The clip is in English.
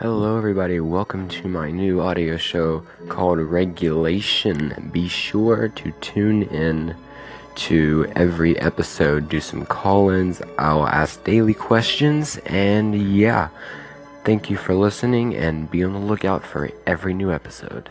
Hello, everybody. Welcome to my new audio show called Regulation. Be sure to tune in to every episode, do some call ins. I'll ask daily questions, and yeah, thank you for listening, and be on the lookout for every new episode.